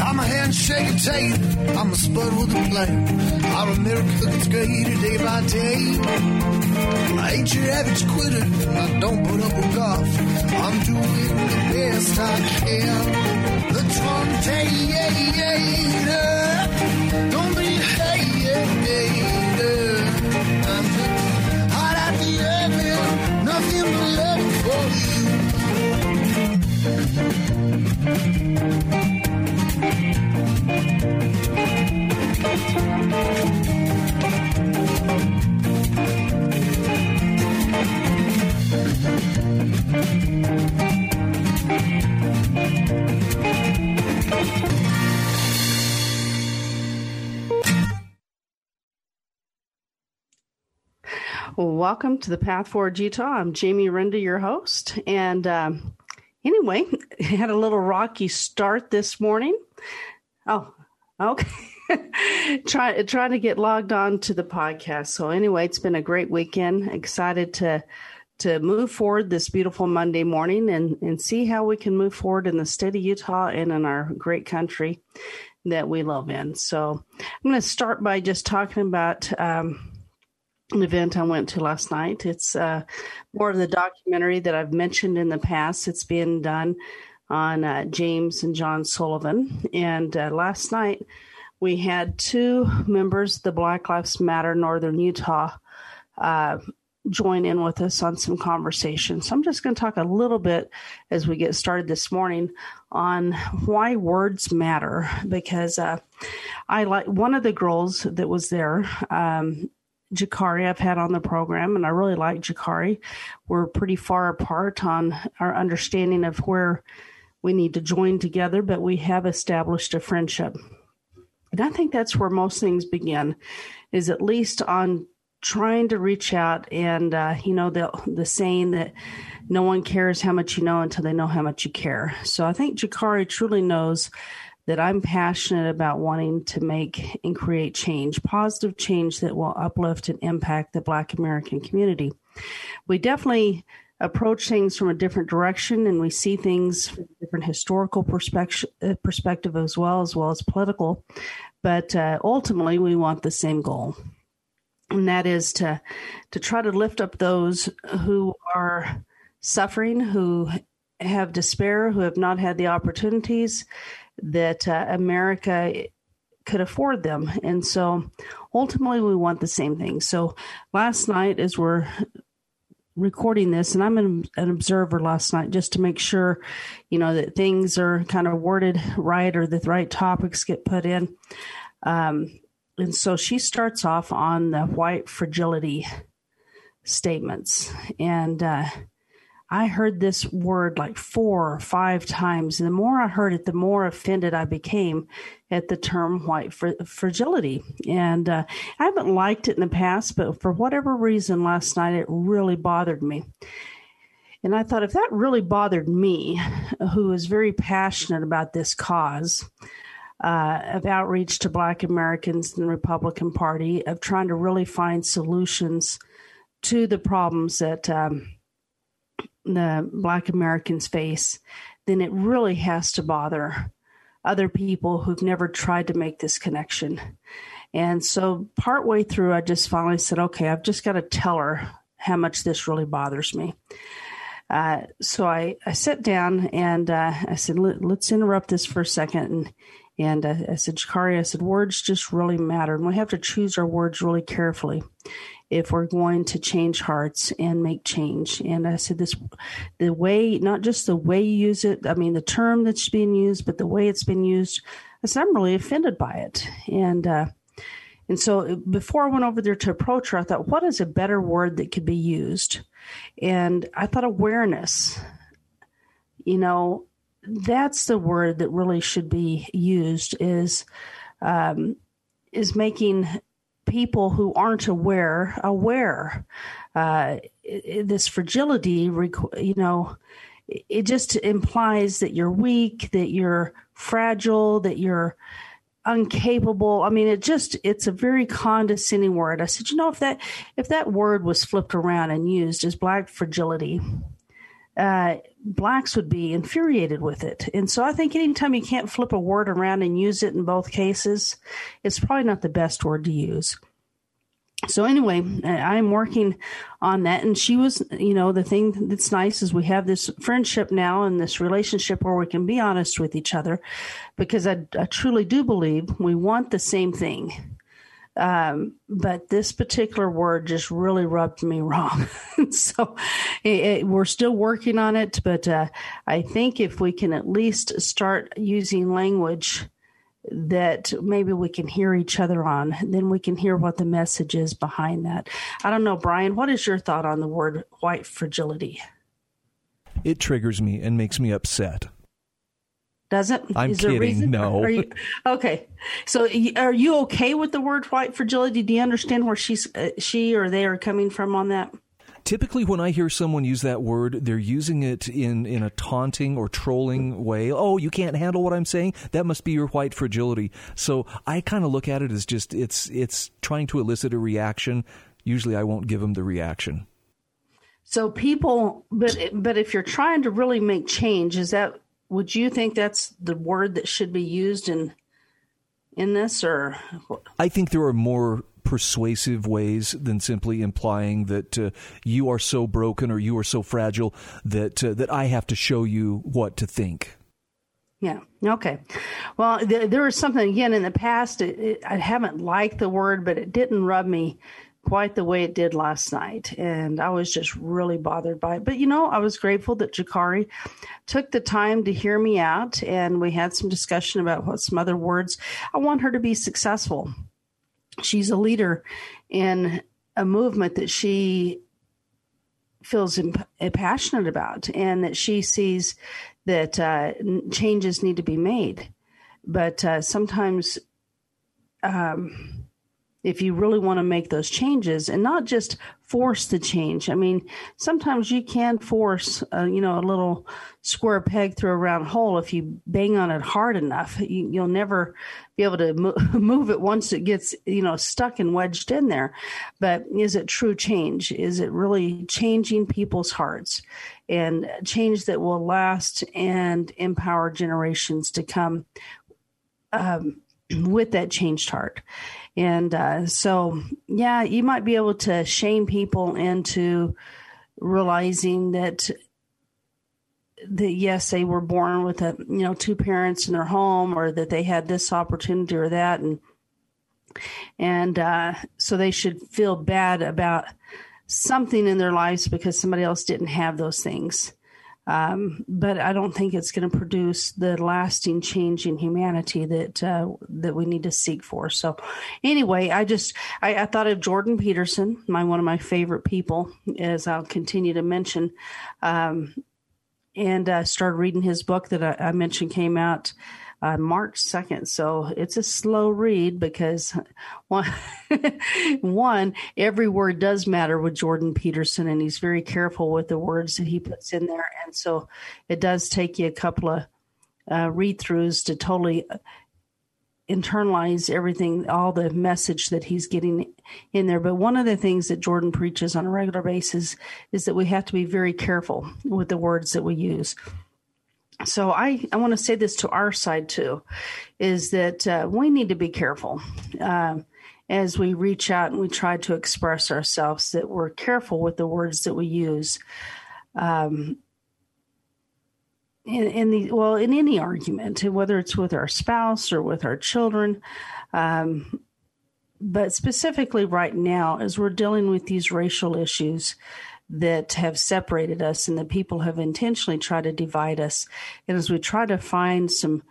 I'm a handshake tape. I'm a spud with a flame. Our America gets greater day by day. I ain't your average quitter. I don't put up with golf. I'm doing the best I can. The Trump Don't be a hater. I'm hot at the oven. Nothing but love for you. Welcome to the Path Forward Utah. I'm Jamie Renda, your host. And um, anyway, had a little rocky start this morning. Oh, okay. Try, trying to get logged on to the podcast. So anyway, it's been a great weekend. Excited to to move forward this beautiful Monday morning and, and see how we can move forward in the state of Utah and in our great country that we love in. So I'm going to start by just talking about um, an event I went to last night. It's uh, more of the documentary that I've mentioned in the past. It's being done on uh, James and John Sullivan. And uh, last night we had two members the Black Lives Matter Northern Utah uh, join in with us on some conversation. So I'm just going to talk a little bit as we get started this morning on why words matter because uh, I like one of the girls that was there. Um, Jakari I've had on the program, and I really like Jakari. We're pretty far apart on our understanding of where we need to join together, but we have established a friendship. And I think that's where most things begin, is at least on trying to reach out and uh, you know the the saying that no one cares how much you know until they know how much you care. So I think Jakari truly knows that I'm passionate about wanting to make and create change, positive change that will uplift and impact the Black American community. We definitely approach things from a different direction and we see things from a different historical perspective, perspective as well, as well as political. But uh, ultimately, we want the same goal. And that is to to try to lift up those who are suffering, who have despair, who have not had the opportunities, that uh, America could afford them. And so ultimately, we want the same thing. So last night, as we're recording this, and I'm an, an, observer last night just to make sure, you know, that things are kind of worded right or that the right topics get put in. Um, and so she starts off on the white fragility statements. And, uh, I heard this word like four or five times. And the more I heard it, the more offended I became at the term white fr- fragility. And uh, I haven't liked it in the past, but for whatever reason last night, it really bothered me. And I thought if that really bothered me, who is very passionate about this cause, uh, of outreach to Black Americans in the Republican Party, of trying to really find solutions to the problems that um, the Black Americans face, then it really has to bother other people who've never tried to make this connection. And so, partway through, I just finally said, okay, I've just got to tell her how much this really bothers me. Uh, so I, I sat down and uh, I said, Let, us interrupt this for a second. And, and uh, I said, Jakari, I said, words just really matter. And we have to choose our words really carefully if we're going to change hearts and make change. And I said this, the way, not just the way you use it, I mean, the term that's being used, but the way it's been used, I said, I'm really offended by it. And, uh, and so before I went over there to approach her, I thought, what is a better word that could be used? And I thought awareness. You know, that's the word that really should be used is um, is making people who aren't aware aware. Uh, this fragility, you know, it just implies that you're weak, that you're fragile, that you're incapable. I mean, it just it's a very condescending word. I said, you know, if that if that word was flipped around and used as black fragility, uh, blacks would be infuriated with it. And so I think anytime you can't flip a word around and use it in both cases, it's probably not the best word to use. So anyway, I'm working on that. And she was, you know, the thing that's nice is we have this friendship now and this relationship where we can be honest with each other because I, I truly do believe we want the same thing um, but this particular word just really rubbed me wrong. so it, it, we're still working on it, but uh, I think if we can at least start using language that maybe we can hear each other on, then we can hear what the message is behind that. I don't know, Brian, what is your thought on the word white fragility? It triggers me and makes me upset. Does it? I'm Is kidding. No. You, okay. So, are you okay with the word white fragility? Do you understand where she's uh, she or they are coming from on that? Typically, when I hear someone use that word, they're using it in, in a taunting or trolling way. Oh, you can't handle what I'm saying? That must be your white fragility. So I kind of look at it as just it's it's trying to elicit a reaction. Usually, I won't give them the reaction. So people, but but if you're trying to really make change, is that would you think that's the word that should be used in in this or I think there are more persuasive ways than simply implying that uh, you are so broken or you are so fragile that uh, that I have to show you what to think. Yeah. Okay. Well, there, there was something again in the past. It, it, I haven't liked the word, but it didn't rub me quite the way it did last night. And I was just really bothered by it. But, you know, I was grateful that Jakari took the time to hear me out and we had some discussion about what some other words. I want her to be successful. She's a leader in a movement that she feels imp- passionate about and that she sees that uh, changes need to be made. But uh, sometimes, um, if you really want to make those changes and not just force the change. I mean, sometimes you can force, uh, you know, a little square peg through a round hole. If you bang on it hard enough, you, will never be able to mo- move it once it gets, you know, stuck and wedged in there. But is it true change? Is it really changing people's hearts and change that will last and empower generations to come? Um, with that changed heart. And uh, so, yeah, you might be able to shame people into realizing that that yes, they were born with a you know two parents in their home, or that they had this opportunity or that, and and uh, so they should feel bad about something in their lives because somebody else didn't have those things. Um, but I don't think it's going to produce the lasting change in humanity that uh, that we need to seek for. So, anyway, I just I, I, thought of Jordan Peterson, my one of my favorite people, as I'll continue to mention, um, and uh, started reading his book that I, I mentioned came out uh, March 2nd. So it's a slow read because one, one, every word does matter with Jordan Peterson, and he's very careful with the words that he puts in there. And so it does take you a couple of uh, read throughs to totally internalize everything, all the message that he's getting in there. But one of the things that Jordan preaches on a regular basis is that we have to be very careful with the words that we use so I, I want to say this to our side too, is that uh, we need to be careful uh, as we reach out and we try to express ourselves that we're careful with the words that we use. Um, in, in the well, in any argument, whether it's with our spouse or with our children, um, but specifically right now, as we're dealing with these racial issues, that have separated us and the people have intentionally tried to divide us. And as we try to find some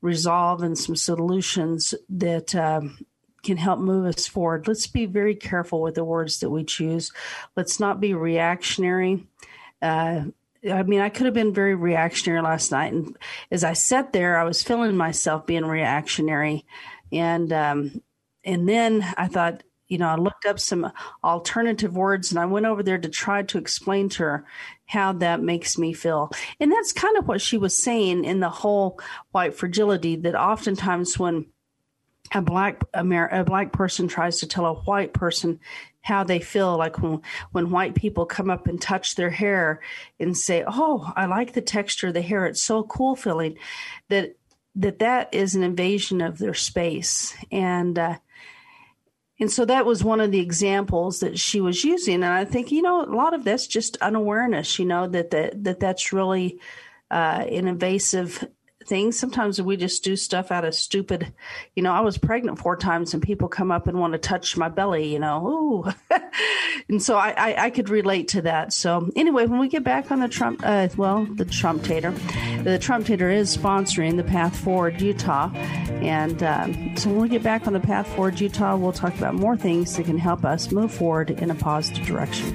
resolve and some solutions that um, can help move us forward, let's be very careful with the words that we choose. Let's not be reactionary. Uh, I mean, I could have been very reactionary last night. And as I sat there, I was feeling myself being reactionary. And, um, and then I thought, you know, I looked up some alternative words and I went over there to try to explain to her how that makes me feel. And that's kind of what she was saying in the whole white fragility that oftentimes when a black Amer- a black person tries to tell a white person how they feel like when when white people come up and touch their hair and say oh i like the texture of the hair it's so cool feeling that that that is an invasion of their space and uh, and so that was one of the examples that she was using. And i think you know a lot of that's just unawareness you know that that, that that's really uh, an invasive things. Sometimes we just do stuff out of stupid, you know, I was pregnant four times and people come up and want to touch my belly, you know, ooh. and so I, I, I, could relate to that. So anyway, when we get back on the Trump, uh, well, the Trump Tater, the Trump Tater is sponsoring the Path Forward Utah. And um, so when we get back on the Path Forward Utah, we'll talk about more things that can help us move forward in a positive direction.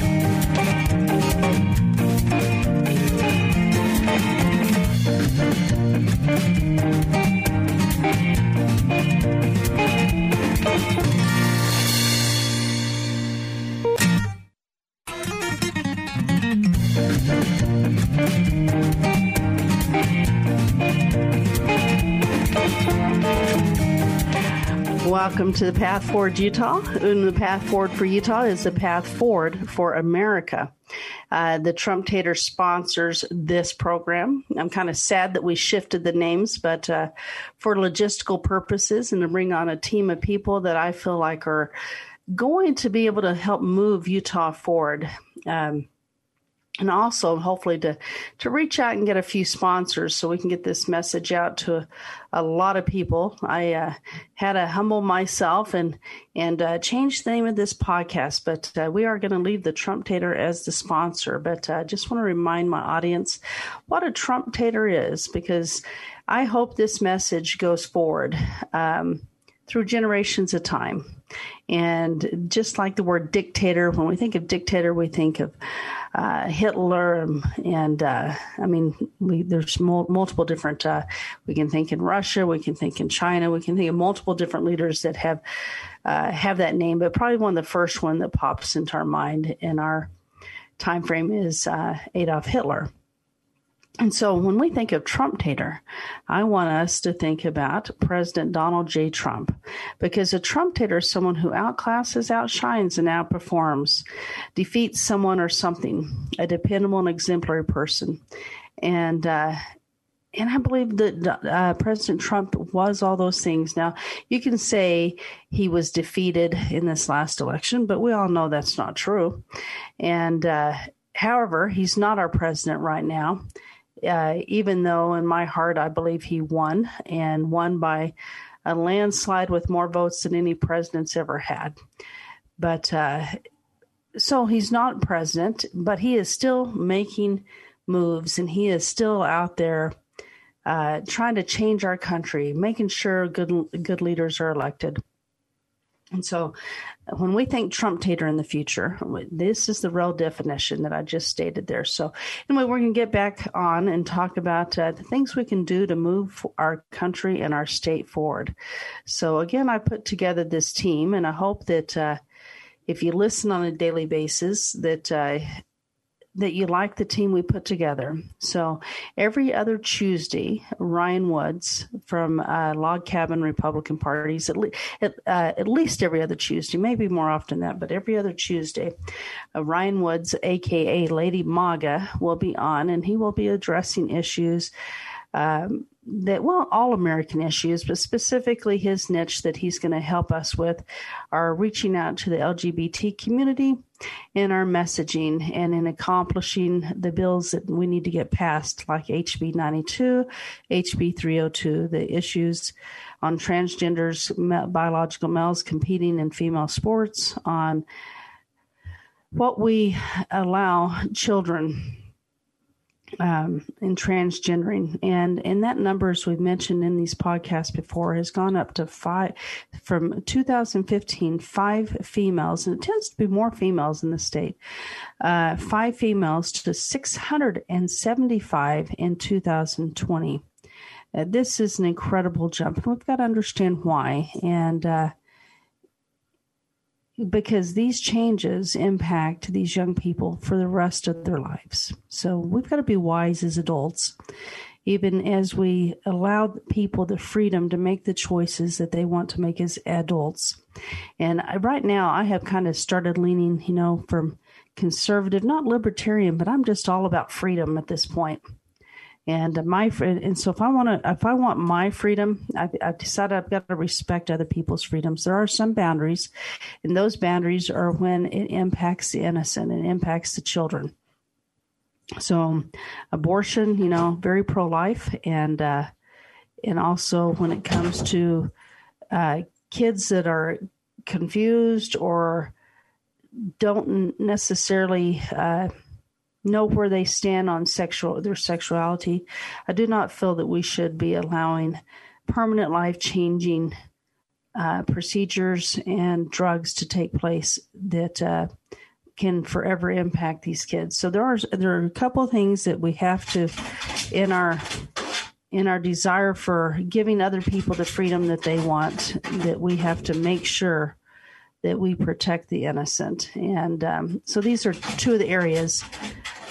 Welcome to the Path Forward Utah. And the Path Forward for Utah is the Path Forward for America. Uh, the Trump Tater sponsors this program. I'm kind of sad that we shifted the names, but uh, for logistical purposes and to bring on a team of people that I feel like are going to be able to help move Utah forward. Um, and also hopefully to to reach out and get a few sponsors so we can get this message out to a lot of people. I uh, had to humble myself and and uh, change the name of this podcast, but uh, we are going to leave the Trump Tater as the sponsor. But I uh, just want to remind my audience what a Trump Tater is because I hope this message goes forward um, through generations of time. And just like the word dictator, when we think of dictator, we think of uh, Hitler, and uh, I mean, we, there's mul- multiple different. Uh, we can think in Russia, we can think in China, we can think of multiple different leaders that have uh, have that name. But probably one of the first one that pops into our mind in our time frame is uh, Adolf Hitler. And so when we think of Trump tater, I want us to think about President Donald J. Trump because a Trump tater is someone who outclasses, outshines, and outperforms, defeats someone or something, a dependable and exemplary person. And, uh, and I believe that uh, President Trump was all those things. Now, you can say he was defeated in this last election, but we all know that's not true. And, uh, however, he's not our president right now uh, even though in my heart I believe he won and won by a landslide with more votes than any president's ever had. But uh, so he's not president, but he is still making moves and he is still out there uh, trying to change our country, making sure good good leaders are elected. And so when we think Trump tater in the future, this is the real definition that I just stated there. So, anyway, we're going to get back on and talk about uh, the things we can do to move our country and our state forward. So, again, I put together this team, and I hope that uh, if you listen on a daily basis, that uh, that you like the team we put together. So every other Tuesday, Ryan Woods from uh, Log Cabin Republican Parties, at, le- at, uh, at, least every other Tuesday, maybe more often than that, but every other Tuesday, uh, Ryan Woods, aka Lady MAGA, will be on, and he will be addressing issues. Um, that well all american issues but specifically his niche that he's going to help us with are reaching out to the lgbt community in our messaging and in accomplishing the bills that we need to get passed like hb 92 hb 302 the issues on transgenders biological males competing in female sports on what we allow children um, in transgendering, and and that number, as we've mentioned in these podcasts before, has gone up to five from 2015. Five females, and it tends to be more females in the state. Uh, five females to 675 in 2020. Uh, this is an incredible jump, and we've got to understand why. And uh, because these changes impact these young people for the rest of their lives. So we've got to be wise as adults, even as we allow people the freedom to make the choices that they want to make as adults. And right now, I have kind of started leaning, you know, from conservative, not libertarian, but I'm just all about freedom at this point and my and so if I want to if I want my freedom, I've, I've, decided I've got to respect other people's freedoms. There are some boundaries, and those boundaries are when it impacts the innocent and impacts the children. So, abortion, you know, very pro life, and uh, and also when it comes to uh, kids that are confused or don't necessarily. Uh, know where they stand on sexual their sexuality. I do not feel that we should be allowing permanent life changing uh, procedures and drugs to take place that uh, can forever impact these kids. So there are there are a couple of things that we have to in our in our desire for giving other people the freedom that they want that we have to make sure that we protect the innocent. And um, so these are two of the areas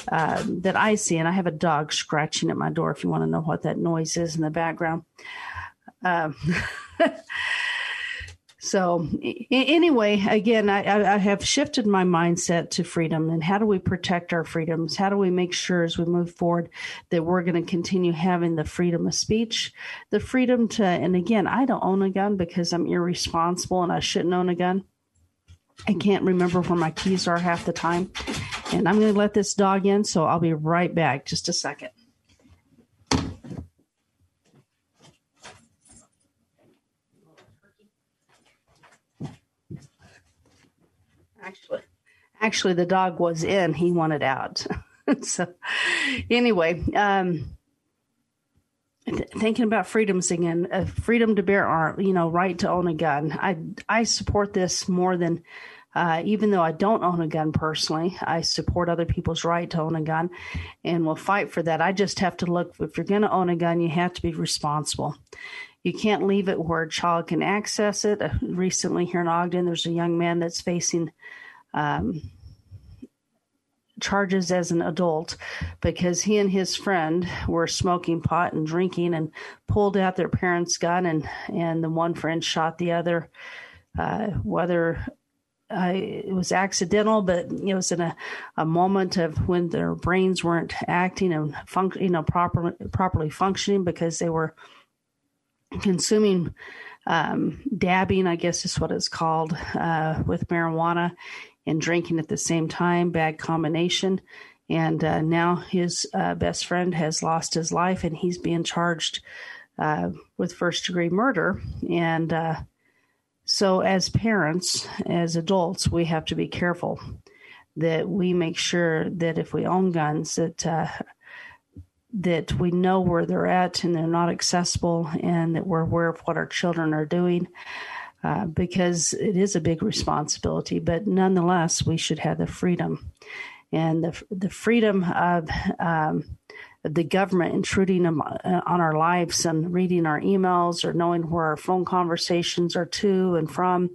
uh, that I see. And I have a dog scratching at my door if you want to know what that noise is in the background. Um, so, anyway, again, I, I, have shifted my mindset to freedom and how do we protect our freedoms? How do we make sure as we move forward that we're going to continue having the freedom of speech, the freedom to, and again, I don't own a gun because I'm irresponsible and I shouldn't own a gun. I can't remember where my keys are half the time. And I'm going to let this dog in, so I'll be right back. Just a second. Actually, actually, the dog was in. He wanted out. so, anyway, um, thinking about freedoms again, uh, freedom to bear arm, you know, right to own a gun. I I support this more than uh, even though I don't own a gun personally, I support other people's right to own a gun and will fight for that. I just have to look, if you're going to own a gun, you have to be responsible. You can't leave it where a child can access it. Uh, recently, here in Ogden, there's a young man that's facing um, charges as an adult because he and his friend were smoking pot and drinking and pulled out their parents' gun and and the one friend shot the other. Uh, whether uh, it was accidental, but it was in a, a moment of when their brains weren't acting and func- you know properly properly functioning because they were consuming um, dabbing, I guess is what it's called, uh, with marijuana and drinking at the same time. Bad combination. And uh, now his uh, best friend has lost his life, and he's being charged uh, with first degree murder. And uh, so, as parents, as adults, we have to be careful that we make sure that if we own guns, that uh, that we know where they're at and they're not accessible, and that we're aware of what our children are doing, uh, because it is a big responsibility. But nonetheless, we should have the freedom and the the freedom of um, the government intruding uh, on our lives and reading our emails or knowing where our phone conversations are to and from.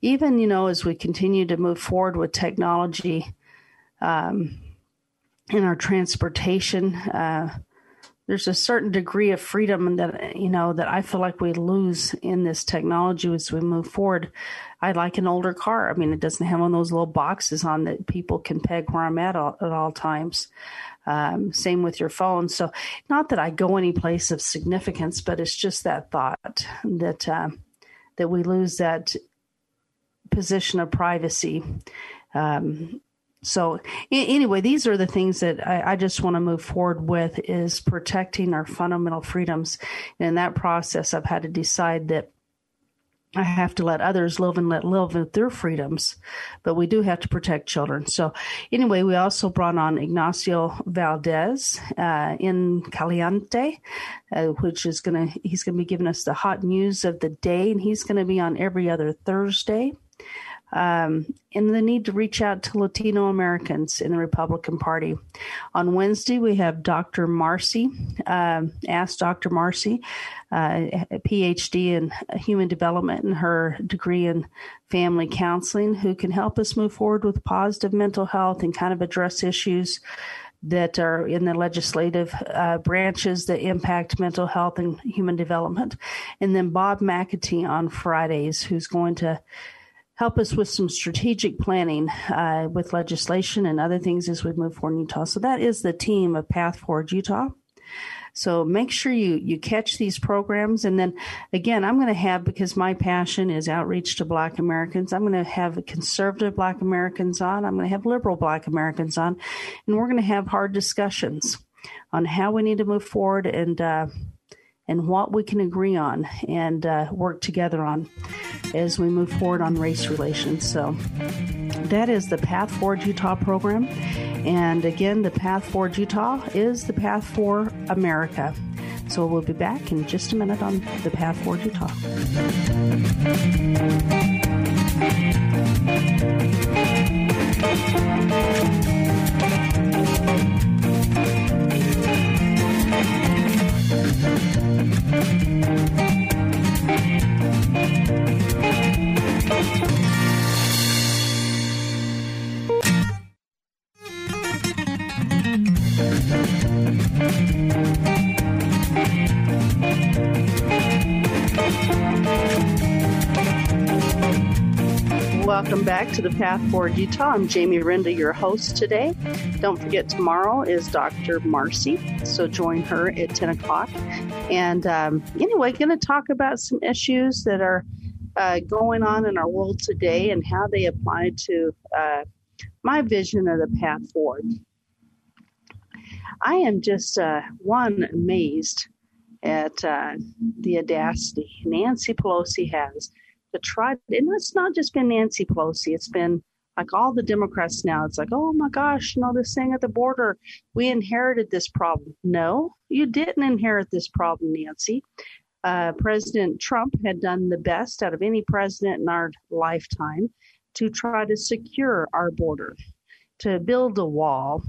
Even, you know, as we continue to move forward with technology um, in our transportation, uh, there's a certain degree of freedom that you know that I feel like we lose in this technology as we move forward. I like an older car. I mean, it doesn't have one of those little boxes on that people can peg where I'm at all, at all times. Um, same with your phone. So, not that I go any place of significance, but it's just that thought that uh, that we lose that position of privacy. Um, so anyway, these are the things that I, I just want to move forward with is protecting our fundamental freedoms. And in that process, I've had to decide that I have to let others live and let live with their freedoms, but we do have to protect children. So, anyway, we also brought on Ignacio Valdez uh, in Caliente, uh, which is going to he's going to be giving us the hot news of the day, and he's going to be on every other Thursday. Um, and the need to reach out to Latino Americans in the Republican Party. On Wednesday, we have Dr. Marcy, uh, Ask Dr. Marcy, uh, a PhD in human development and her degree in family counseling, who can help us move forward with positive mental health and kind of address issues that are in the legislative uh, branches that impact mental health and human development. And then Bob McAtee on Fridays, who's going to help us with some strategic planning uh, with legislation and other things as we move forward in Utah. So that is the team of Path Forward Utah. So make sure you you catch these programs, and then again, I'm going to have because my passion is outreach to Black Americans. I'm going to have conservative Black Americans on. I'm going to have liberal Black Americans on, and we're going to have hard discussions on how we need to move forward and. Uh, and what we can agree on and uh, work together on as we move forward on race relations. So that is the Path Forward Utah program. And again, the Path Forward Utah is the path for America. So we'll be back in just a minute on the Path Forward Utah. Bye. Welcome back to the Path Forward Utah. I'm Jamie Rinda, your host today. Don't forget, tomorrow is Dr. Marcy, so join her at 10 o'clock. And um, anyway, going to talk about some issues that are uh, going on in our world today and how they apply to uh, my vision of the path forward. I am just uh, one amazed at uh, the audacity Nancy Pelosi has to try, and it's not just been Nancy Pelosi, it's been like all the Democrats now. It's like, oh my gosh, you know, this thing at the border, we inherited this problem. No, you didn't inherit this problem, Nancy. Uh, president Trump had done the best out of any president in our lifetime to try to secure our border, to build a wall,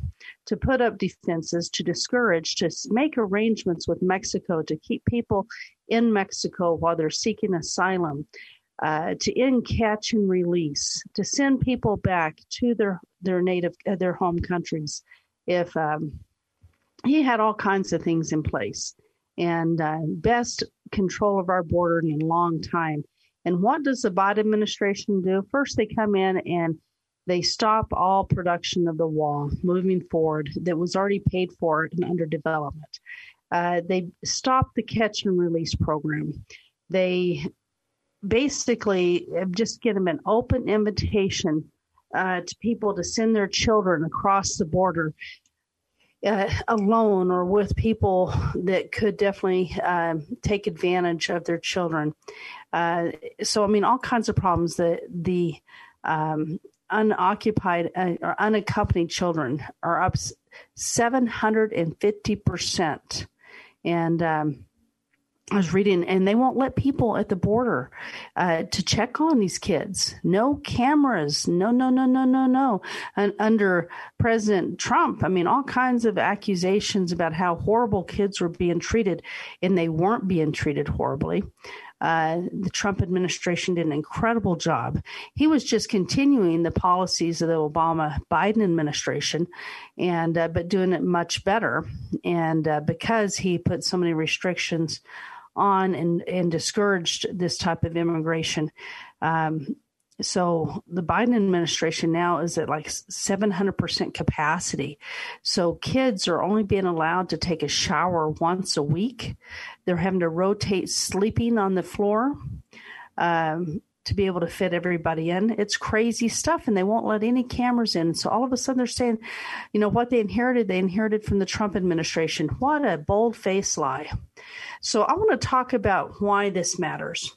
to put up defenses, to discourage, to make arrangements with Mexico to keep people in Mexico while they're seeking asylum, uh, to end catch and release, to send people back to their their native uh, their home countries. If um, he had all kinds of things in place and uh, best control of our border in a long time. And what does the Biden administration do? First, they come in and they stop all production of the wall moving forward that was already paid for and under development. Uh, they stop the catch and release program. They basically just give them an open invitation uh, to people to send their children across the border uh, alone or with people that could definitely uh, take advantage of their children. Uh, so, I mean, all kinds of problems that the um, unoccupied uh, or unaccompanied children are up 750%. And um, I was reading, and they won't let people at the border uh, to check on these kids. No cameras. No, no, no, no, no, no. And under President Trump, I mean, all kinds of accusations about how horrible kids were being treated, and they weren't being treated horribly. Uh, the Trump administration did an incredible job. He was just continuing the policies of the Obama Biden administration, and uh, but doing it much better. And uh, because he put so many restrictions on and, and discouraged this type of immigration. Um, so the Biden administration now is at like 700% capacity. So kids are only being allowed to take a shower once a week. They're having to rotate sleeping on the floor. Um, to be able to fit everybody in. It's crazy stuff, and they won't let any cameras in. So all of a sudden, they're saying, you know, what they inherited, they inherited from the Trump administration. What a bold face lie. So I want to talk about why this matters.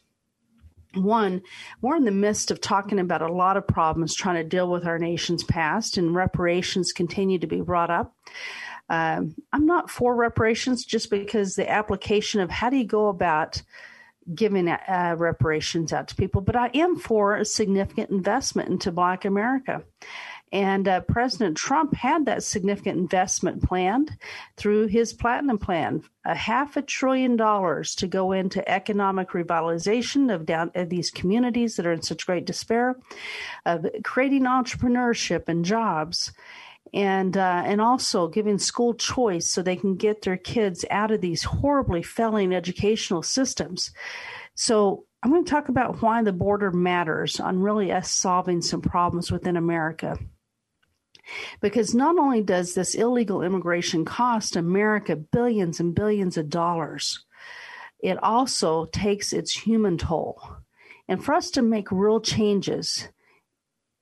One, we're in the midst of talking about a lot of problems trying to deal with our nation's past, and reparations continue to be brought up. Um, I'm not for reparations just because the application of how do you go about giving uh, reparations out to people, but I am for a significant investment into Black America. And uh, President Trump had that significant investment planned through his Platinum Plan, a half a trillion dollars to go into economic revitalization of, down, of these communities that are in such great despair, of creating entrepreneurship and jobs and uh, and also giving school choice so they can get their kids out of these horribly failing educational systems. So I'm going to talk about why the border matters on really us solving some problems within America. Because not only does this illegal immigration cost America billions and billions of dollars, it also takes its human toll. And for us to make real changes,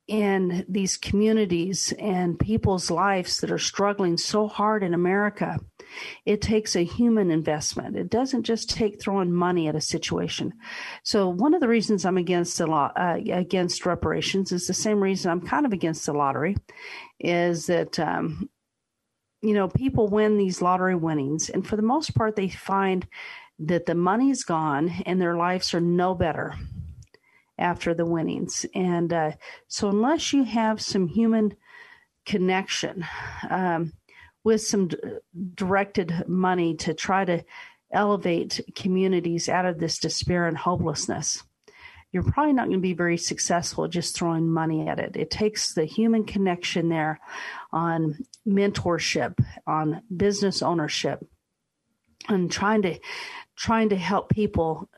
in these communities and people's lives that are struggling so hard in America, it takes a human investment. It doesn't just take throwing money at a situation. So one of the reasons I'm against the law, uh, against reparations is the same reason I'm kind of against the lottery, is that um, you know people win these lottery winnings, and for the most part, they find that the money's gone and their lives are no better after the winnings. And uh, so, unless you have some human connection um, with some d- directed money to try to elevate communities out of this despair and hopelessness, you're probably not going to be very successful just throwing money at it. It takes the human connection there on mentorship, on business ownership, and trying to trying to help people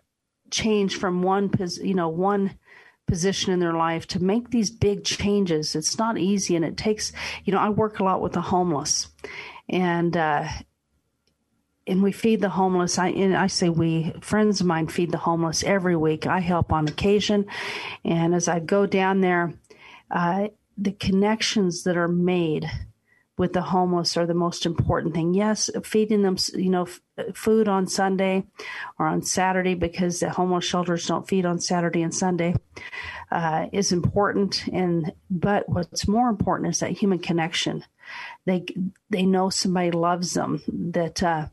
change from one you know one position in their life to make these big changes. It's not easy and it takes you know i work a lot with the homeless. And uh and we feed the homeless. I and i say we friends of mine feed the homeless every week. I help on occasion. And as i go down there uh the connections that are made with the homeless are the most important thing. Yes, feeding them, you know, f- food on Sunday or on Saturday because the homeless shelters don't feed on Saturday and Sunday uh, is important. And but what's more important is that human connection. They they know somebody loves them. That uh,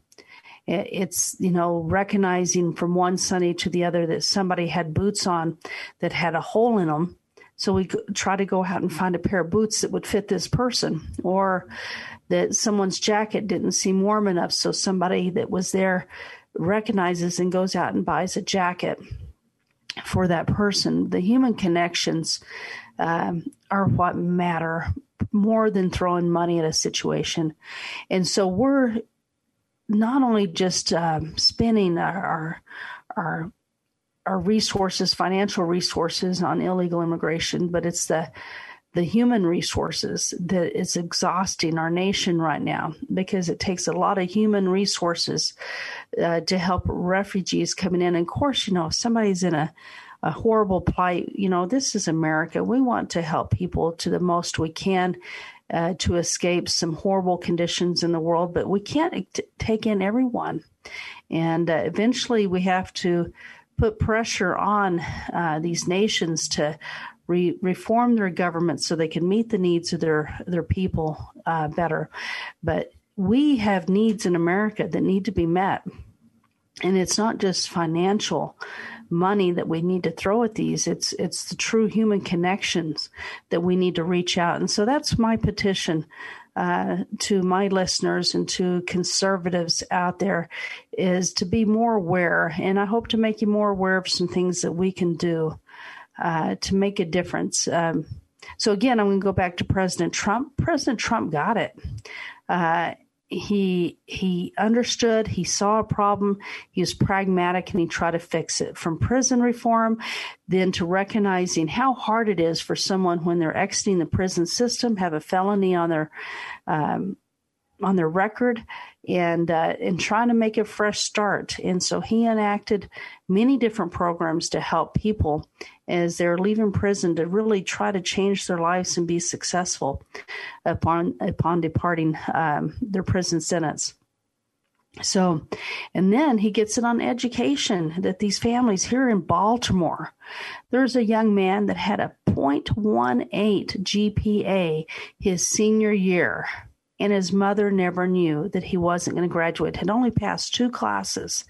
it's you know recognizing from one Sunday to the other that somebody had boots on that had a hole in them so we try to go out and find a pair of boots that would fit this person, or that someone's jacket didn't seem warm enough. So somebody that was there recognizes and goes out and buys a jacket for that person. The human connections um, are what matter more than throwing money at a situation. And so we're not only just um, spending our, our, our our resources, financial resources on illegal immigration, but it's the the human resources that is exhausting our nation right now because it takes a lot of human resources uh, to help refugees coming in. And of course, you know, if somebody's in a, a horrible plight, you know, this is America. We want to help people to the most we can uh, to escape some horrible conditions in the world, but we can't t- take in everyone. And uh, eventually we have to put pressure on uh, these nations to re- reform their government so they can meet the needs of their their people uh, better. But we have needs in America that need to be met, and it's not just financial money that we need to throw at these. It's it's the true human connections that we need to reach out, and so that's my petition uh, to my listeners and to conservatives out there is to be more aware. And I hope to make you more aware of some things that we can do uh, to make a difference. Um, so, again, I'm going to go back to President Trump. President Trump got it. Uh, he he understood he saw a problem he was pragmatic and he tried to fix it from prison reform then to recognizing how hard it is for someone when they're exiting the prison system have a felony on their um, on their record and uh, and trying to make a fresh start. And so he enacted many different programs to help people as they're leaving prison to really try to change their lives and be successful upon upon departing um, their prison sentence. So, and then he gets it on education that these families here in Baltimore, there's a young man that had a 0.18 GPA his senior year and his mother never knew that he wasn't going to graduate. Had only passed two classes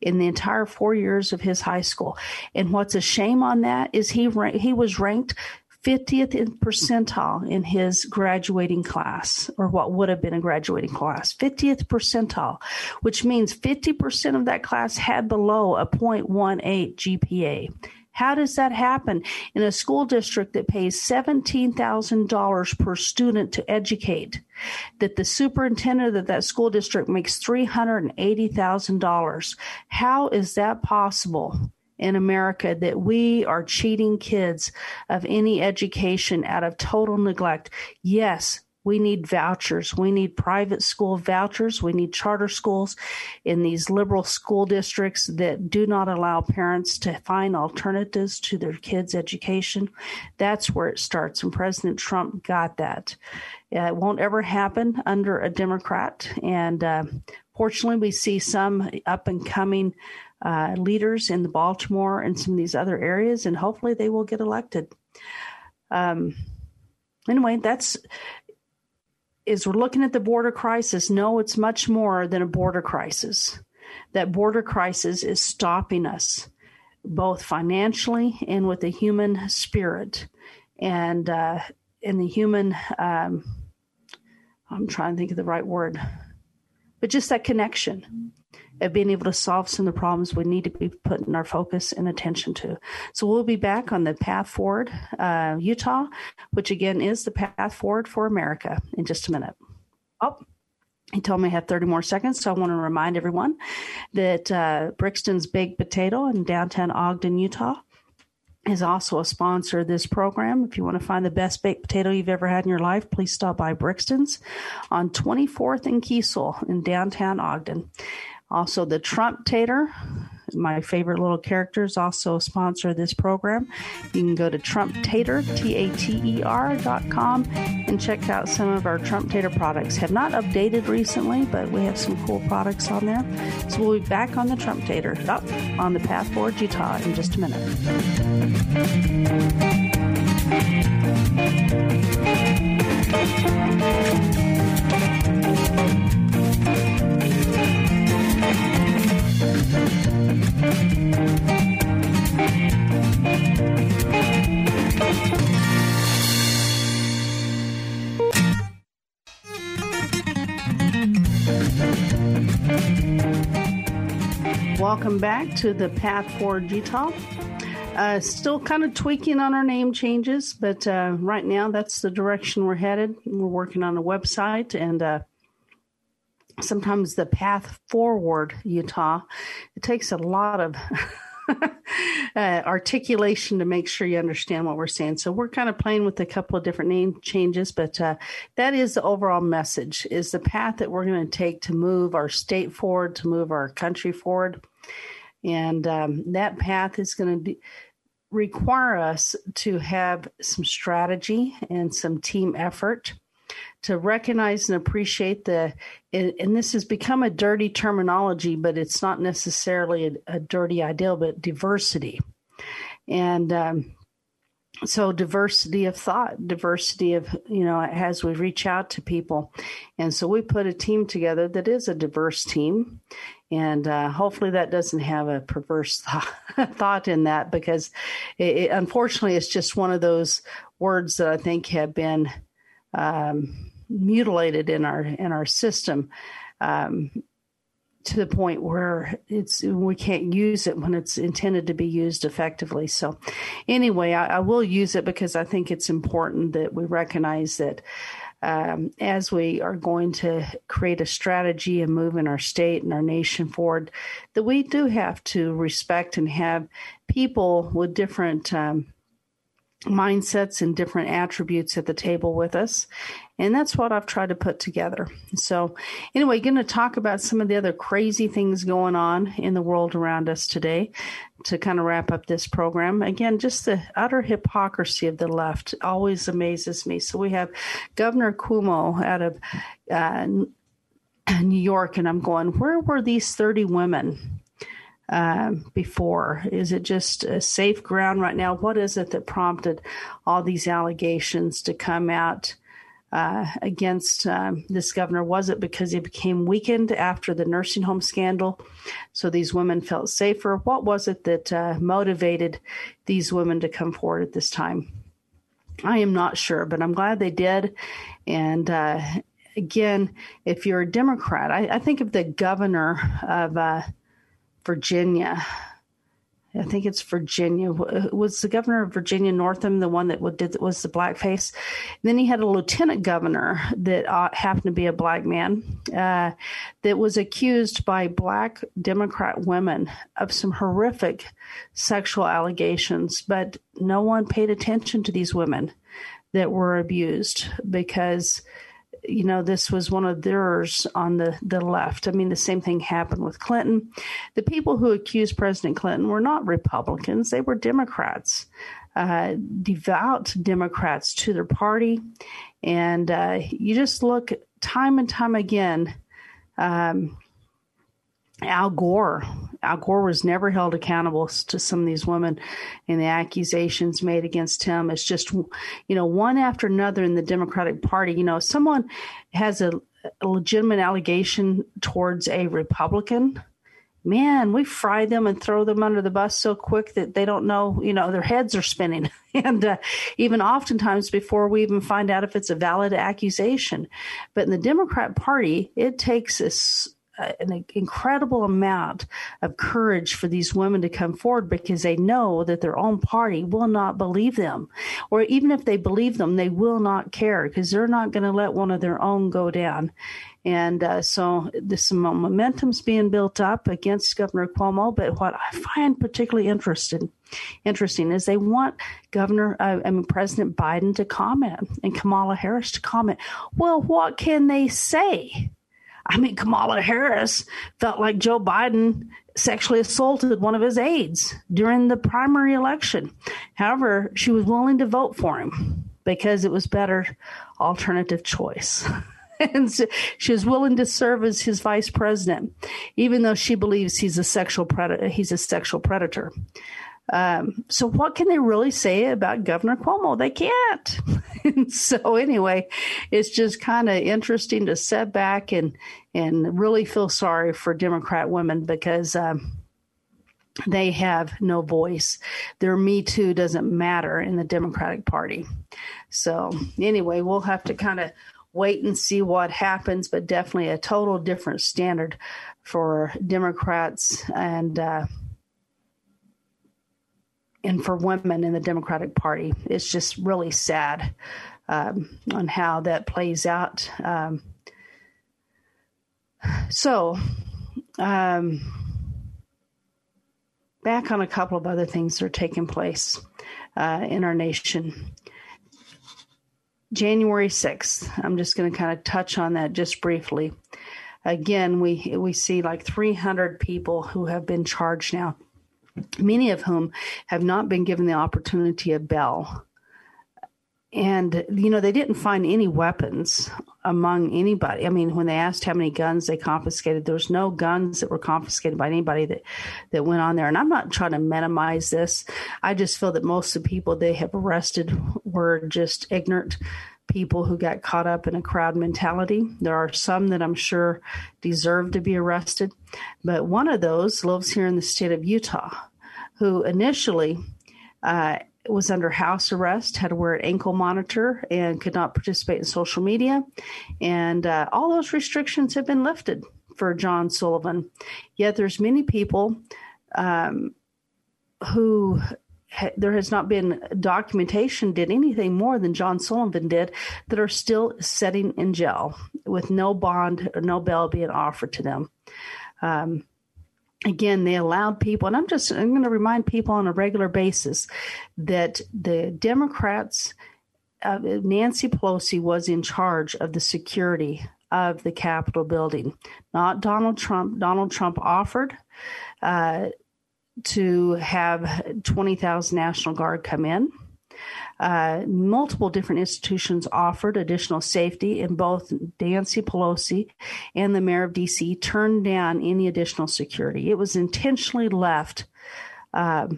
in the entire four years of his high school. And what's a shame on that is he he was ranked 50th percentile in his graduating class, or what would have been a graduating class, 50th percentile, which means 50% of that class had below a 0.18 GPA. How does that happen in a school district that pays $17,000 per student to educate? That the superintendent of that school district makes $380,000. How is that possible? in America that we are cheating kids of any education out of total neglect. Yes, we need vouchers. We need private school vouchers. We need charter schools in these liberal school districts that do not allow parents to find alternatives to their kids' education. That's where it starts. And President Trump got that. It won't ever happen under a Democrat. And uh, fortunately, we see some up and coming uh, leaders in the Baltimore and some of these other areas, and hopefully they will get elected. Um, anyway, that's is we're looking at the border crisis. No, it's much more than a border crisis. That border crisis is stopping us both financially and with the human spirit and uh, in the human um, i'm trying to think of the right word but just that connection of being able to solve some of the problems we need to be putting our focus and attention to. So we'll be back on the path forward, uh, Utah, which again is the path forward for America in just a minute. Oh, he told me I had 30 more seconds, so I want to remind everyone that uh, Brixton's Baked Potato in downtown Ogden, Utah, is also a sponsor of this program. If you want to find the best baked potato you've ever had in your life, please stop by Brixton's on 24th and Kiesel in downtown Ogden. Also, the Trump Tater, my favorite little characters, also a sponsor of this program. You can go to Trump Tater, T A T E R dot com, and check out some of our Trump Tater products. Have not updated recently, but we have some cool products on there. So we'll be back on the Trump Tater up on the Path Forward Utah in just a minute. Welcome back to the Path Forward Utah. Uh, still kind of tweaking on our name changes, but uh, right now that's the direction we're headed. We're working on a website and uh, sometimes the path forward Utah. It takes a lot of uh, articulation to make sure you understand what we're saying. So we're kind of playing with a couple of different name changes, but uh, that is the overall message: is the path that we're going to take to move our state forward, to move our country forward, and um, that path is going to require us to have some strategy and some team effort to recognize and appreciate the and this has become a dirty terminology but it's not necessarily a, a dirty ideal but diversity. And um, so diversity of thought diversity of you know as we reach out to people. And so we put a team together that is a diverse team. And uh, hopefully that doesn't have a perverse thought, in that because it, it, unfortunately it's just one of those words that i think have been um, mutilated in our in our system um, to the point where it's we can't use it when it's intended to be used effectively. So, anyway, I, I will use it because I think it's important that we recognize that. Um, as we are going to create a strategy and move in our state and our nation forward, that we do have to respect and have people with different um, mindsets and different attributes at the table with us. And that's what I've tried to put together. So, anyway, going to talk about some of the other crazy things going on in the world around us today to kind of wrap up this program. Again, just the utter hypocrisy of the left always amazes me. So, we have Governor Cuomo out of uh, New York, and I'm going, where were these 30 women? Uh, before? Is it just a safe ground right now? What is it that prompted all these allegations to come out uh, against um, this governor? Was it because he became weakened after the nursing home scandal? So these women felt safer. What was it that uh, motivated these women to come forward at this time? I am not sure, but I'm glad they did. And uh, again, if you're a Democrat, I, I think of the governor of uh, Virginia. I think it's Virginia. Was the governor of Virginia Northam the one that did was the blackface? And then he had a lieutenant governor that uh, happened to be a black man uh, that was accused by black Democrat women of some horrific sexual allegations, but no one paid attention to these women that were abused because you know, this was one of theirs on the, the left. I mean, the same thing happened with Clinton. The people who accused President Clinton were not Republicans, they were Democrats, uh, devout Democrats to their party. And uh, you just look time and time again. Um, Al Gore. Al Gore was never held accountable to some of these women and the accusations made against him. It's just, you know, one after another in the Democratic Party. You know, someone has a, a legitimate allegation towards a Republican. Man, we fry them and throw them under the bus so quick that they don't know, you know, their heads are spinning. and uh, even oftentimes before we even find out if it's a valid accusation. But in the Democrat Party, it takes a an incredible amount of courage for these women to come forward because they know that their own party will not believe them. Or even if they believe them, they will not care because they're not going to let one of their own go down. And uh, so this momentum's being built up against Governor Cuomo. But what I find particularly interesting, interesting is they want Governor, uh, I mean President Biden to comment and Kamala Harris to comment. Well, what can they say? I mean, Kamala Harris felt like Joe Biden sexually assaulted one of his aides during the primary election. However, she was willing to vote for him because it was better alternative choice. and so she was willing to serve as his vice president, even though she believes he's a sexual predator. He's a sexual predator. Um, so what can they really say about Governor Cuomo? They can't. so anyway, it's just kind of interesting to sit back and and really feel sorry for Democrat women because um, they have no voice. Their Me Too doesn't matter in the Democratic Party. So anyway, we'll have to kind of wait and see what happens, but definitely a total different standard for Democrats and. Uh, and for women in the Democratic Party. It's just really sad um, on how that plays out. Um, so, um, back on a couple of other things that are taking place uh, in our nation. January 6th, I'm just going to kind of touch on that just briefly. Again, we we see like 300 people who have been charged now many of whom have not been given the opportunity of bail. And, you know, they didn't find any weapons among anybody. I mean, when they asked how many guns they confiscated, there was no guns that were confiscated by anybody that, that went on there. And I'm not trying to minimize this. I just feel that most of the people they have arrested were just ignorant people who got caught up in a crowd mentality. There are some that I'm sure deserve to be arrested, but one of those lives here in the state of Utah, who initially uh, was under house arrest, had to wear an ankle monitor, and could not participate in social media. And uh, all those restrictions have been lifted for John Sullivan. Yet there's many people um, who there has not been documentation did anything more than John Sullivan did that are still sitting in jail with no bond, or no bail being offered to them. Um, again, they allowed people, and I'm just I'm going to remind people on a regular basis that the Democrats, uh, Nancy Pelosi was in charge of the security of the Capitol building, not Donald Trump. Donald Trump offered. Uh, to have 20,000 National Guard come in. Uh, multiple different institutions offered additional safety, and both Nancy Pelosi and the mayor of DC turned down any additional security. It was intentionally left uh,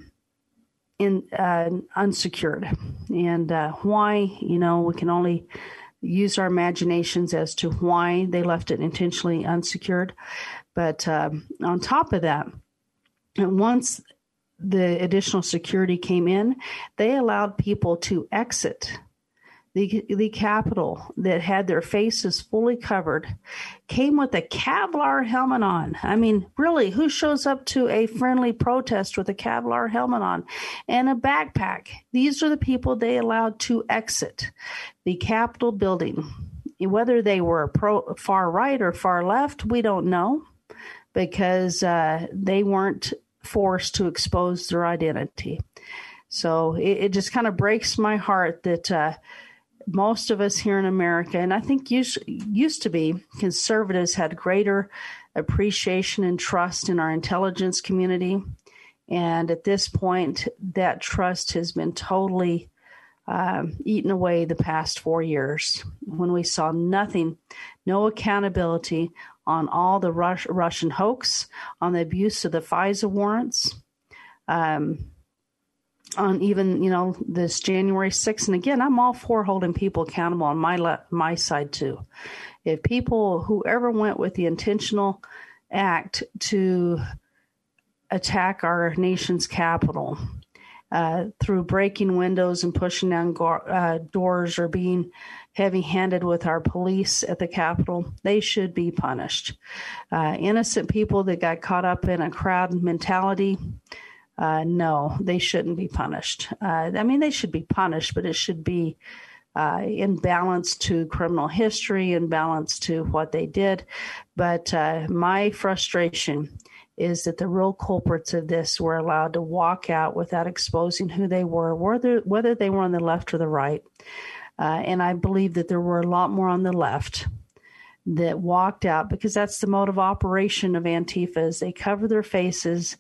in uh, unsecured, and uh, why? You know, we can only use our imaginations as to why they left it intentionally unsecured. But um, on top of that, once the additional security came in, they allowed people to exit the, the Capitol that had their faces fully covered came with a Kevlar helmet on. I mean, really, who shows up to a friendly protest with a Kevlar helmet on and a backpack? These are the people they allowed to exit the Capitol building. Whether they were pro, far right or far left, we don't know because uh, they weren't forced to expose their identity. So it, it just kind of breaks my heart that. Uh, most of us here in America, and I think used, used to be, conservatives had greater appreciation and trust in our intelligence community. And at this point, that trust has been totally um, eaten away the past four years when we saw nothing, no accountability on all the Rus- Russian hoax, on the abuse of the FISA warrants. Um, on even you know this January 6th. And again, I'm all for holding people accountable on my le- my side too. If people, whoever went with the intentional act to attack our nation's Capitol uh, through breaking windows and pushing down go- uh, doors or being heavy handed with our police at the Capitol, they should be punished. Uh, innocent people that got caught up in a crowd mentality uh, no, they shouldn't be punished. Uh, I mean, they should be punished, but it should be uh, in balance to criminal history, in balance to what they did. But uh, my frustration is that the real culprits of this were allowed to walk out without exposing who they were, whether whether they were on the left or the right. Uh, and I believe that there were a lot more on the left that walked out because that's the mode of operation of Antifa is they cover their faces,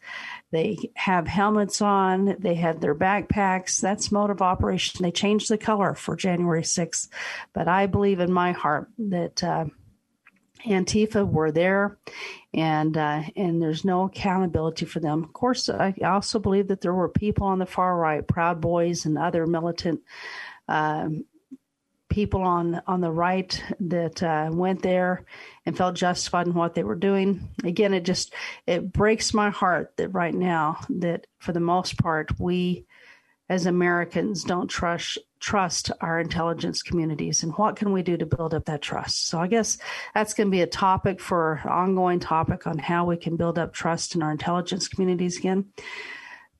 they have helmets on, they have their backpacks. That's mode of operation. They changed the color for January 6th. But I believe in my heart that uh, Antifa were there and uh, and there's no accountability for them. Of course, I also believe that there were people on the far right, Proud Boys and other militant um, people on on the right that uh, went there and felt justified in what they were doing. Again, it just it breaks my heart that right now that for the most part we as Americans don't trust trust our intelligence communities and what can we do to build up that trust. So I guess that's going to be a topic for ongoing topic on how we can build up trust in our intelligence communities again.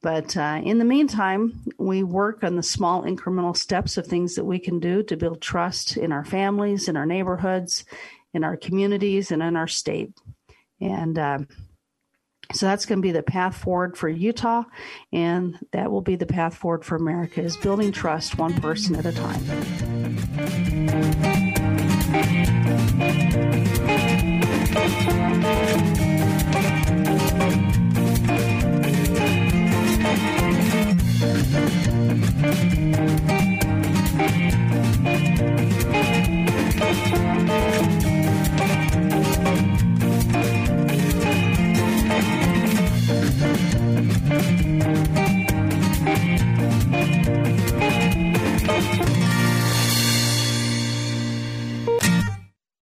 But uh, in the meantime, we work on the small incremental steps of things that we can do to build trust in our families, in our neighborhoods, in our communities, and in our state. And uh, so that's going to be the path forward for Utah, and that will be the path forward for America is building trust one person at a time.